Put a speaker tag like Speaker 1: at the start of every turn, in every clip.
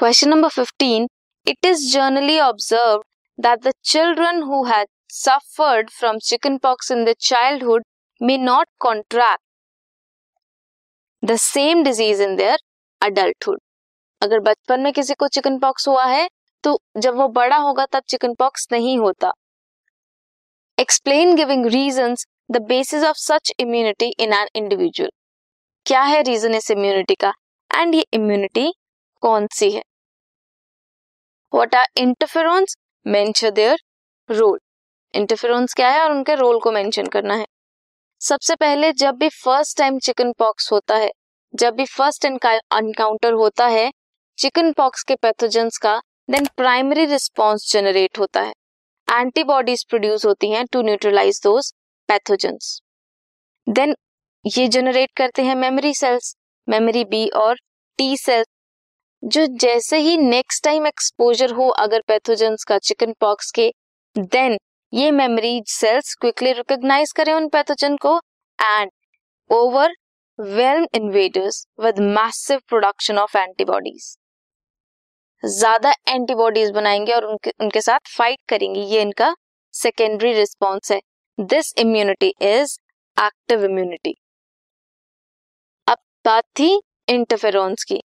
Speaker 1: Question number 15 it is generally observe that the children who had suffered from chicken pox in the childhood may not contract the same disease in their adulthood अगर बचपन में किसी को chicken pox हुआ है तो जब वो बड़ा होगा तब चिकन पॉक्स नहीं होता। Explain giving reason the basis of such immunity in an individual क्या है रीजन इस इम्यूनिटी का? एंड ये इम्यूनिटी कौन सी है? What are interferons mention their role interferons क्या है और उनके रोल को मेंशन करना है। सबसे पहले जब भी फ़र्स्ट टाइम चिकन पॉक्स होता है, जब भी फ़र्स्ट एनकाउंटर होता है चिकन पॉक्स के पैथोजेंस का देन प्राइमरी रिस्पॉन्स जनरेट होता है। एंटीबॉडीज प्रोड्यूस होती हैं to neutralise those pathogens then ये जनरेट करते हैं मेमोरी सेल्स मेमोरी बी और टी सेल्स जो जैसे ही नेक्स्ट टाइम एक्सपोजर हो अगर पैथोजेंस का चिकन पॉक्स के देन ये मेमोरी सेल्स क्विकली रिकॉग्नाइज करें उन पैथोजन को and overwhelm invaders with massive production of antibodies ज़्यादा एंटीबॉडीज बनाएँगे और उनके उनके साथ फाइट करेंगे, ये इनका सेकेंडरी रिस्पॉन्स है। This immunity is active immunity अब बात थी इंटरफेरोन्स की।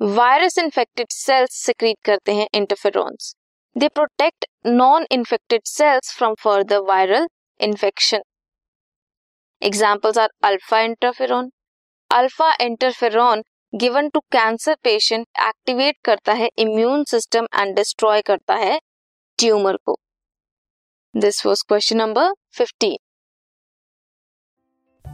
Speaker 1: वायरस इन्फेक्टेड सेल्स सिक्रीट करते हैं interferons they protect non infected cells from further viral infection examples are alpha interferon alpha interferon given to cancer patient activate करता है immune system and destroy करता है ट्यूमर को. This was question number fifteen